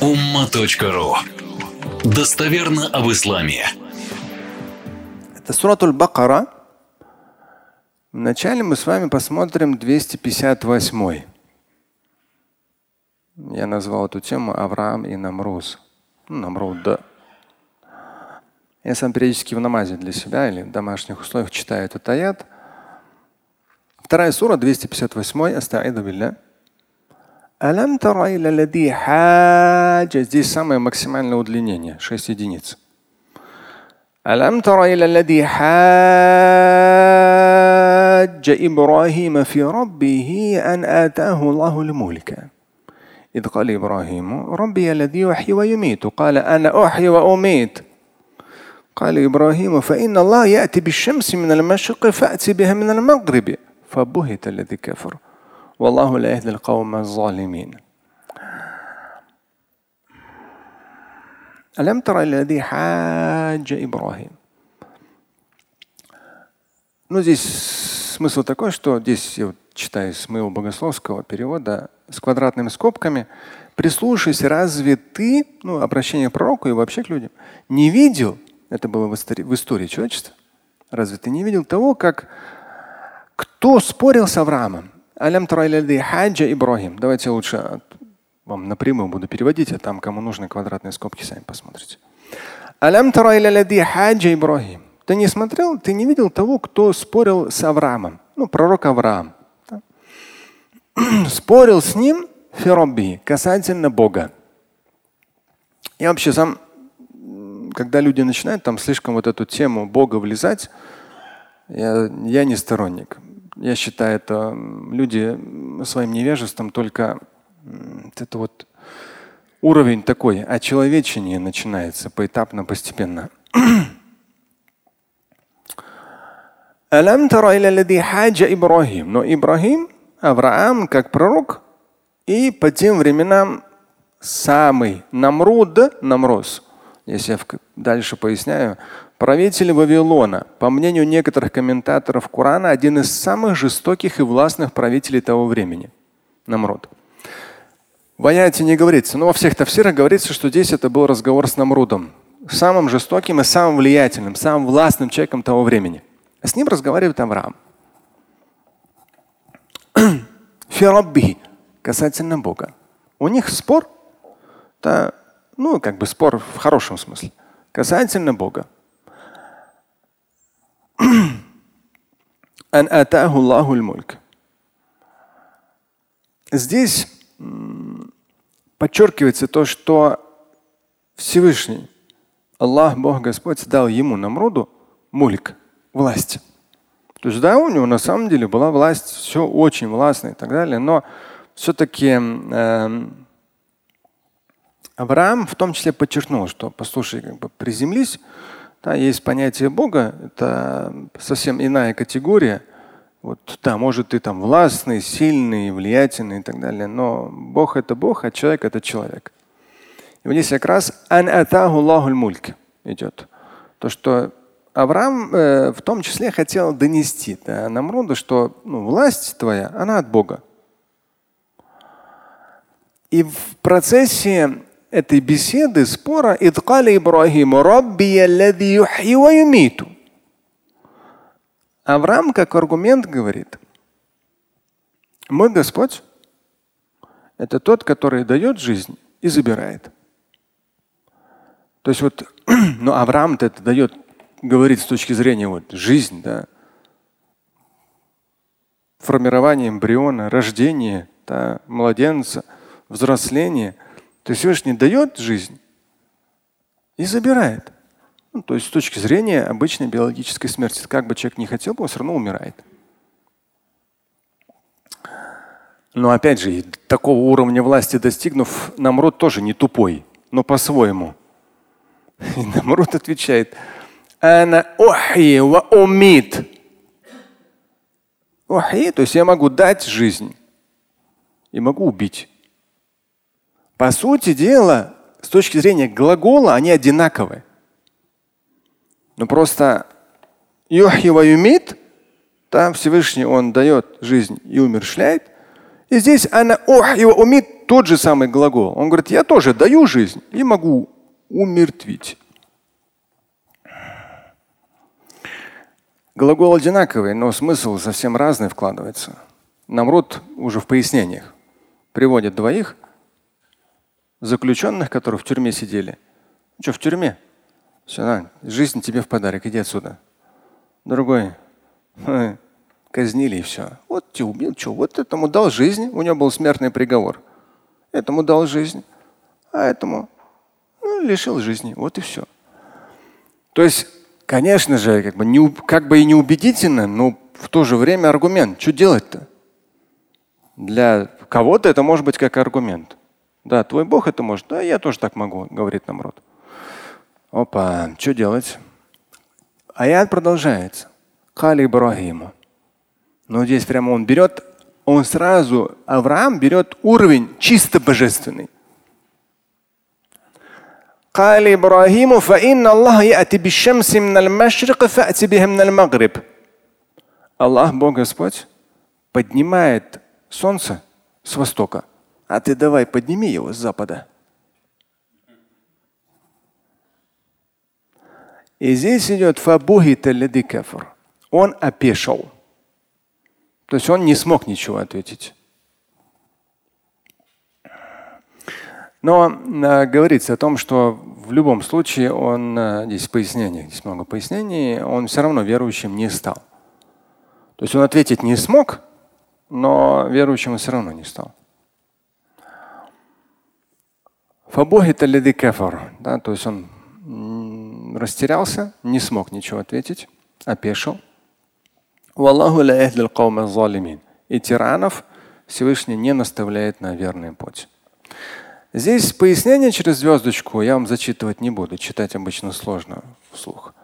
umma.ru Достоверно об исламе. Это Суратуль Бакара. Вначале мы с вами посмотрим 258. Я назвал эту тему Авраам и Намруз. Ну, Намруд, да. Я сам периодически в намазе для себя или в домашних условиях читаю этот аят. Вторая сура, 258, Астаиду билля. Алям тара лади хаджа. Здесь самое максимальное удлинение, 6 единиц. ألم تر إلى الذي حاج إبراهيم في ربه أن آتاه الله الملك إذ قال إبراهيم ربي الذي يحيي ويميت قال أنا أحيي وأميت قال إبراهيم فإن الله يأتي بالشمس من المشرق فأتي بها من المغرب فبهت الذي كفر Wallahu la yahdil zalimin. Алям тара аллади хаджа Ибрахим. Ну, здесь смысл такой, что здесь я читаю с моего богословского перевода с квадратными скобками. Прислушайся, разве ты, ну, обращение к пророку и вообще к людям, не видел, это было в истории, в истории человечества, разве ты не видел того, как кто спорил с Авраамом? Алям хаджа Ибрахим. Давайте лучше вам напрямую буду переводить, а там, кому нужны квадратные скобки, сами посмотрите. Алям хаджа Ибрахим. Ты не смотрел, ты не видел того, кто спорил с Авраамом, ну, пророк Авраам. Да? спорил с ним Феробби касательно Бога. Я вообще сам, когда люди начинают там слишком вот эту тему Бога влезать, я, я не сторонник. Я считаю, это люди своим невежеством только это вот уровень такой, а человечение начинается поэтапно, постепенно. Ибрахим. Но Ибрахим, Авраам, как пророк, и по тем временам самый Намруд, Намрос, если я дальше поясняю, правитель Вавилона, по мнению некоторых комментаторов Корана, один из самых жестоких и властных правителей того времени. Намрод. В аяте не говорится, но во всех тафсирах говорится, что здесь это был разговор с Намрудом, самым жестоким и самым влиятельным, самым властным человеком того времени. А с ним разговаривает Авраам. Фирабби касательно Бога. У них спор, да, ну, как бы спор в хорошем смысле, касательно Бога. Здесь подчеркивается то, что Всевышний, Аллах, Бог Господь, дал ему, Намруду, мульк, власть. То есть да, у него на самом деле была власть, все очень властно и так далее, но все-таки э, эм, Авраам в том числе подчеркнул, что послушай, как бы приземлись, да, есть понятие Бога, это совсем иная категория. Вот, да, может, ты там властный, сильный, влиятельный и так далее, но Бог это Бог, а человек это человек. И вот здесь как раз ан мульк идет. То, что Авраам э, в том числе хотел донести да, Намруду, что ну, власть твоя, она от Бога. И в процессе этой беседы, спора, Идкали Ибрахиму, Рабби Авраам как аргумент говорит, мой Господь – это тот, который дает жизнь и забирает. То есть вот, ну Авраам-то это дает, говорит с точки зрения вот жизнь, да, формирование эмбриона, рождение да, младенца, взросление. То есть Всевышний дает жизнь и забирает. Ну, то есть с точки зрения обычной биологической смерти, как бы человек не хотел, он все равно умирает. Но опять же, такого уровня власти достигнув, Намрод тоже не тупой, но по-своему. И Намрод отвечает, Ана ухи ва умид. Ухи, то есть я могу дать жизнь и могу убить. По сути дела, с точки зрения глагола, они одинаковые. Но просто Йохива юмит, там Всевышний он дает жизнь и умершляет. И здесь она его умит тот же самый глагол. Он говорит, я тоже даю жизнь и могу умертвить. Глагол одинаковый, но смысл совсем разный вкладывается. Намрод уже в пояснениях приводит двоих заключенных, которые в тюрьме сидели. Ну что, в тюрьме? Все, на, жизнь тебе в подарок, иди отсюда. Другой, казнили и все. Вот тебя убил, что, вот этому дал жизнь, у него был смертный приговор. Этому дал жизнь, а этому ну, лишил жизни. Вот и все. То есть конечно же, как бы, не, как бы и неубедительно, но в то же время аргумент. Что делать-то? Для кого-то это может быть как аргумент. Да, твой Бог это может. Да, я тоже так могу, говорит нам род. Опа, что делать? Аят продолжается. Кали Ибрахима. Но здесь прямо он берет, он сразу, Авраам берет уровень чисто божественный. قال إبراهيم فإن الله يأتي بالشمس من المشرق فأتي بها من المغرب. Аллах, Бог Господь, поднимает солнце с востока, а ты давай подними его с запада. И здесь идет фабухита кафр. Он опешил. То есть он не смог ничего ответить. Но э, говорится о том, что в любом случае он, э, здесь пояснение, здесь много пояснений, он все равно верующим не стал. То есть он ответить не смог, но верующим он все равно не стал. Фабохита лиди кафар. Да, то есть он растерялся, не смог ничего ответить, опешил. И тиранов Всевышний не наставляет на верный путь. Здесь пояснение через звездочку я вам зачитывать не буду, читать обычно сложно вслух.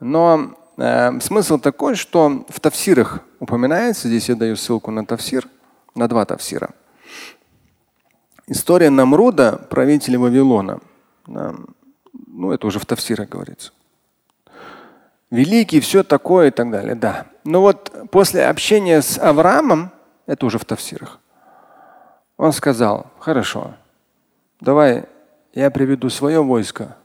Но э, смысл такой, что в тавсирах упоминается, здесь я даю ссылку на тавсир, на два тавсира. История Намруда, правителя Вавилона. Ну, это уже в тавсирах говорится. Великий, все такое и так далее, да. Но вот после общения с Авраамом, это уже в тавсирах, он сказал, хорошо, давай я приведу свое войско,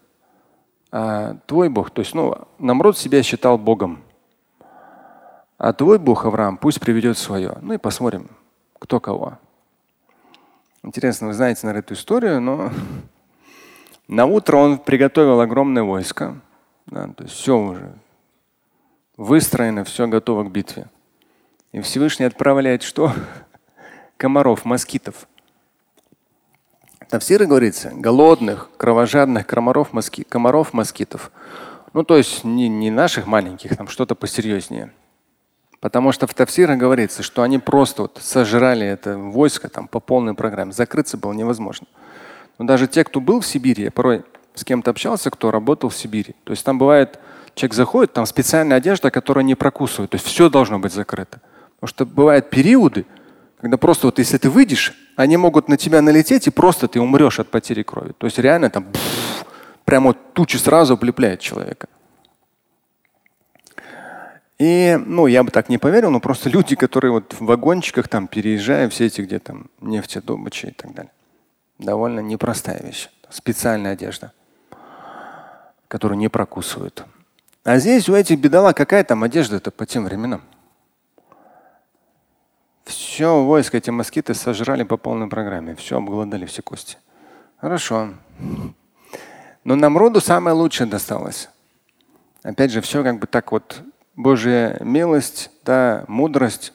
а твой Бог, то есть, ну, Намрод себя считал Богом. А твой Бог, Авраам, пусть приведет свое. Ну и посмотрим, кто кого. Интересно, вы знаете, наверное, эту историю, но на утро он приготовил огромное войско. Да, то есть все уже выстроено, все готово к битве. И Всевышний отправляет что? Комаров, москитов. Тавсиры говорится, голодных, кровожадных комаров, моски, комаров, москитов. Ну, то есть не, не наших маленьких, там что-то посерьезнее. Потому что в Тавсирах говорится, что они просто вот сожрали это войско там по полной программе. Закрыться было невозможно. Но даже те, кто был в Сибири, я порой с кем-то общался, кто работал в Сибири. То есть там бывает, человек заходит, там специальная одежда, которая не прокусывает. То есть все должно быть закрыто. Потому что бывают периоды, когда просто вот если ты выйдешь, они могут на тебя налететь, и просто ты умрешь от потери крови. То есть реально там пфф, прямо вот тучи сразу облепляет человека. И, ну, я бы так не поверил, но просто люди, которые вот в вагончиках там переезжают, все эти где там нефтедобычи и так далее. Довольно непростая вещь. Специальная одежда, которую не прокусывают. А здесь у этих бедолаг какая там одежда-то по тем временам? Все войско эти москиты сожрали по полной программе. Все обглодали, все кости. Хорошо. Но Намруду самое лучшее досталось. Опять же, все как бы так вот Божья милость, да, мудрость,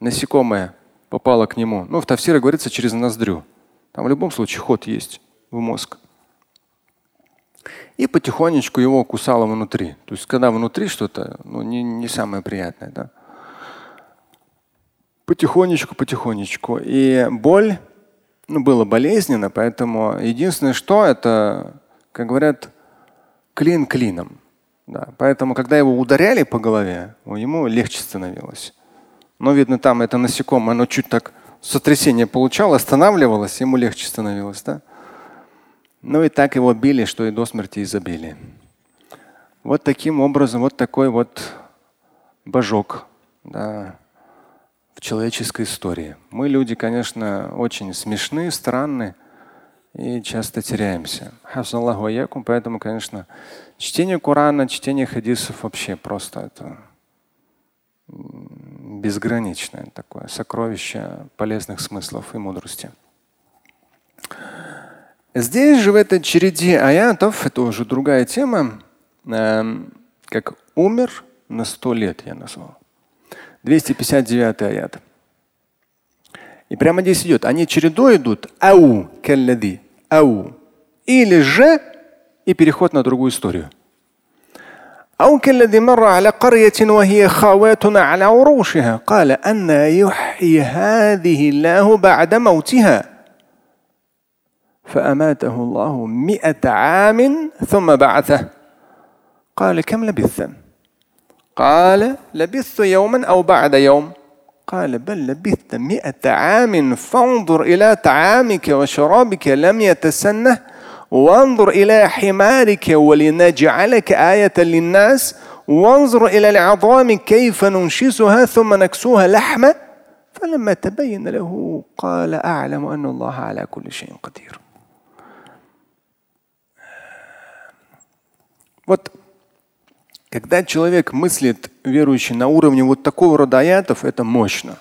насекомое попало к нему. Ну, в Тавсире говорится через ноздрю. Там в любом случае ход есть в мозг. И потихонечку его кусало внутри. То есть, когда внутри что-то, ну, не, не самое приятное, да. Потихонечку, потихонечку. И боль, ну, было болезненно, поэтому единственное, что это, как говорят, клин клином. Да. Поэтому, когда его ударяли по голове, ему легче становилось. Но, видно, там это насекомое, оно чуть так сотрясение получало, останавливалось, ему легче становилось. Да? Ну и так его били, что и до смерти изобили. Вот таким образом, вот такой вот божок. Да в человеческой истории. Мы люди, конечно, очень смешные, странные и часто теряемся. Поэтому, конечно, чтение Корана, чтение хадисов вообще просто это безграничное такое сокровище полезных смыслов и мудрости. Здесь же в этой череде аятов, это уже другая тема, э, как умер на сто лет я назвал. 259 аят. И прямо здесь идет. Они чередой идут. Ау, каллади, ау. Или же и переход на другую историю. أو كالذي مر على قرية وهي خاوية على عروشها قال أن يحيي هذه الله بعد موتها فأماته الله مئة عام ثم بعثه قال كم لبثت قال لبثت يوما أو بعد يوم قال بل لبثت مئة عام فانظر إلى طعامك وشرابك لم يتسنه وانظر إلى حمارك ولنجعلك آية للناس وانظر إلى العظام كيف ننشزها ثم نكسوها لحمة فلما تبين له قال أعلم أن الله على كل شيء قدير Вот когда человек мыслит, верующий, на уровне вот такого рода аятов, это мощно.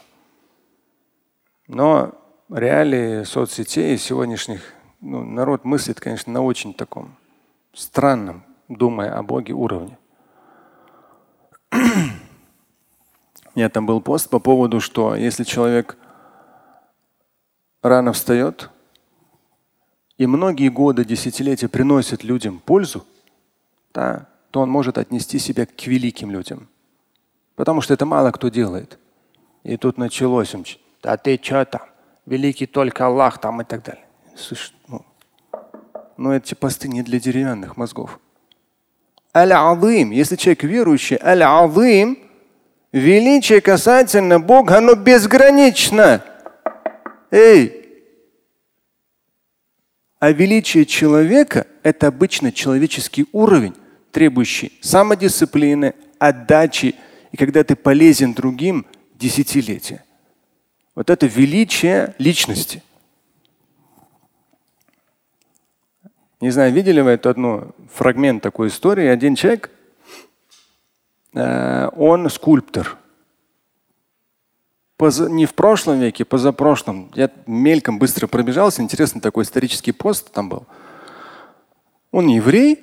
Но реалии соцсетей сегодняшних ну, народ мыслит, конечно, на очень таком странном, думая о Боге, уровне. У меня там был пост по поводу, что если человек рано встает и многие годы, десятилетия приносит людям пользу, да, то он может отнести себя к великим людям. Потому что это мало кто делает. И тут началось, да ты что там, великий только Аллах там и так далее. Слушай, ну, но эти посты не для деревянных мозгов. Аль-Азим, если человек верующий, Аль-Азим, величие касательно Бога, оно безгранично. Эй! А величие человека – это обычно человеческий уровень, требующий самодисциплины, отдачи, и когда ты полезен другим десятилетия. Вот это величие личности – Не знаю, видели вы эту одну фрагмент такой истории. Один человек, э, он скульптор. Поза, не в прошлом веке, позапрошлом. Я мельком быстро пробежался. Интересный такой исторический пост там был. Он еврей,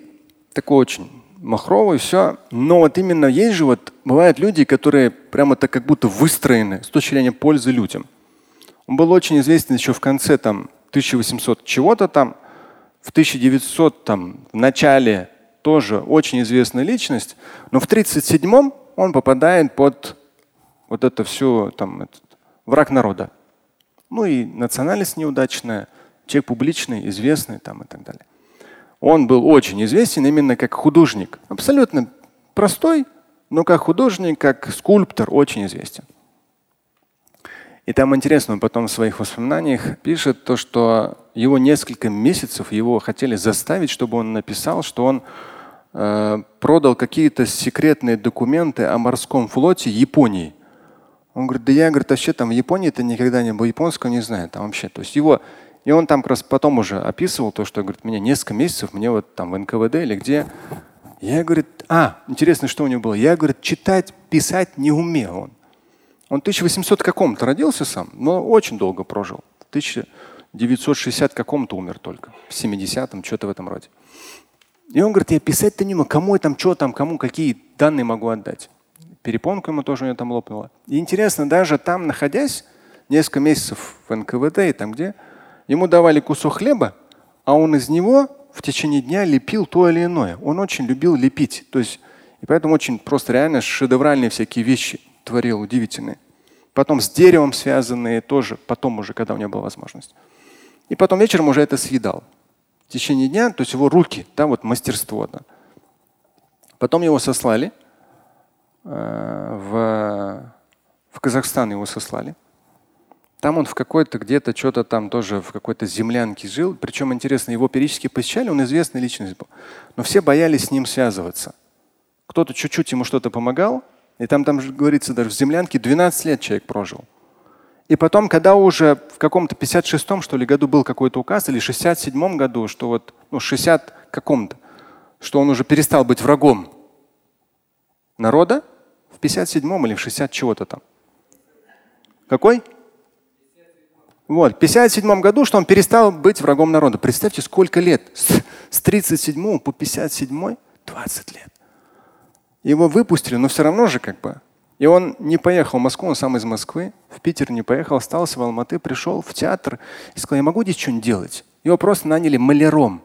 такой очень махровый, все. Но вот именно есть же вот бывают люди, которые прямо так как будто выстроены с точки зрения пользы людям. Он был очень известен еще в конце там 1800 чего-то там в 1900 там, в начале тоже очень известная личность, но в 1937 он попадает под вот это все там, этот, враг народа. Ну и национальность неудачная, человек публичный, известный там и так далее. Он был очень известен именно как художник. Абсолютно простой, но как художник, как скульптор очень известен. И там интересно, он потом в своих воспоминаниях пишет то, что его несколько месяцев его хотели заставить, чтобы он написал, что он э, продал какие-то секретные документы о морском флоте Японии. Он говорит, да я говорит, вообще там в Японии-то никогда не был, японского не знаю там вообще. То есть его, и он там как раз потом уже описывал то, что говорит, мне несколько месяцев, мне вот там в НКВД или где. Я говорит, а, интересно, что у него было. Я говорит, читать, писать не умел он. Он 1800 каком-то родился сам, но очень долго прожил. 1960 каком-то умер только. В 70-м, что-то в этом роде. И он говорит, я писать-то не могу. Кому я там, что там, кому какие данные могу отдать. Перепонку ему тоже у него там лопнуло. И интересно, даже там находясь, несколько месяцев в НКВД и там где, ему давали кусок хлеба, а он из него в течение дня лепил то или иное. Он очень любил лепить. То есть, и поэтому очень просто реально шедевральные всякие вещи творил удивительные. Потом с деревом связанные тоже, потом уже, когда у него была возможность. И потом вечером уже это съедал. В течение дня, то есть его руки, да, вот мастерство. Да. Потом его сослали э, в, в Казахстан его сослали. Там он в какой-то где-то что-то там тоже в какой-то землянке жил. Причем интересно, его периодически посещали, он известная личность был. Но все боялись с ним связываться. Кто-то чуть-чуть ему что-то помогал, и там, там говорится, даже в землянке 12 лет человек прожил. И потом, когда уже в каком-то 56-м, что ли, году был какой-то указ, или 67-м году, что вот, ну, 60 каком-то, что он уже перестал быть врагом народа, в 57-м или в 60 чего-то там. Какой? Вот, в 57 году, что он перестал быть врагом народа. Представьте, сколько лет. С 37 по 57 20 лет. Его выпустили, но все равно же как бы и он не поехал в Москву, он сам из Москвы, в Питер не поехал, остался в Алматы, пришел в театр и сказал, я могу здесь что-нибудь делать? Его просто наняли маляром.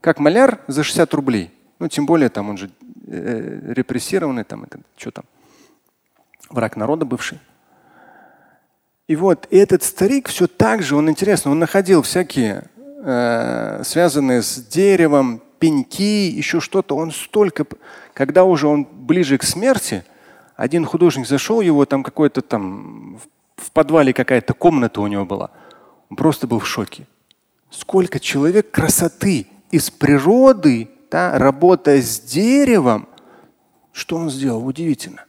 Как маляр за 60 рублей. Ну, тем более там он же э, репрессированный, там это, что там, враг народа бывший. И вот этот старик все так же, он интересно, он находил всякие э, связанные с деревом, пеньки, еще что-то. Он столько, когда уже он ближе к смерти, один художник зашел, его там какой-то там в подвале какая-то комната у него была. Он просто был в шоке. Сколько человек красоты из природы, да, работая с деревом, что он сделал? Удивительно.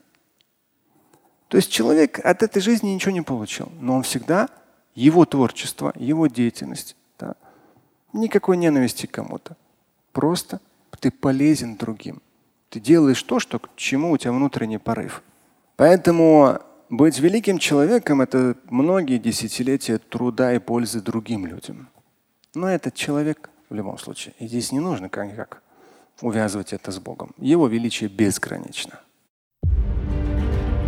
То есть человек от этой жизни ничего не получил, но он всегда, его творчество, его деятельность, да, никакой ненависти к кому-то. Просто ты полезен другим. Ты делаешь то, что, к чему у тебя внутренний порыв. Поэтому быть великим человеком – это многие десятилетия труда и пользы другим людям. Но этот человек в любом случае. И здесь не нужно как-никак увязывать это с Богом. Его величие безгранично.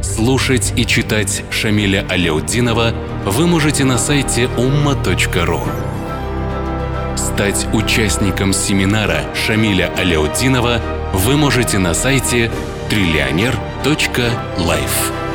Слушать и читать Шамиля Аляутдинова вы можете на сайте umma.ru. Стать участником семинара Шамиля Аляутдинова – вы можете на сайте триллионер.life.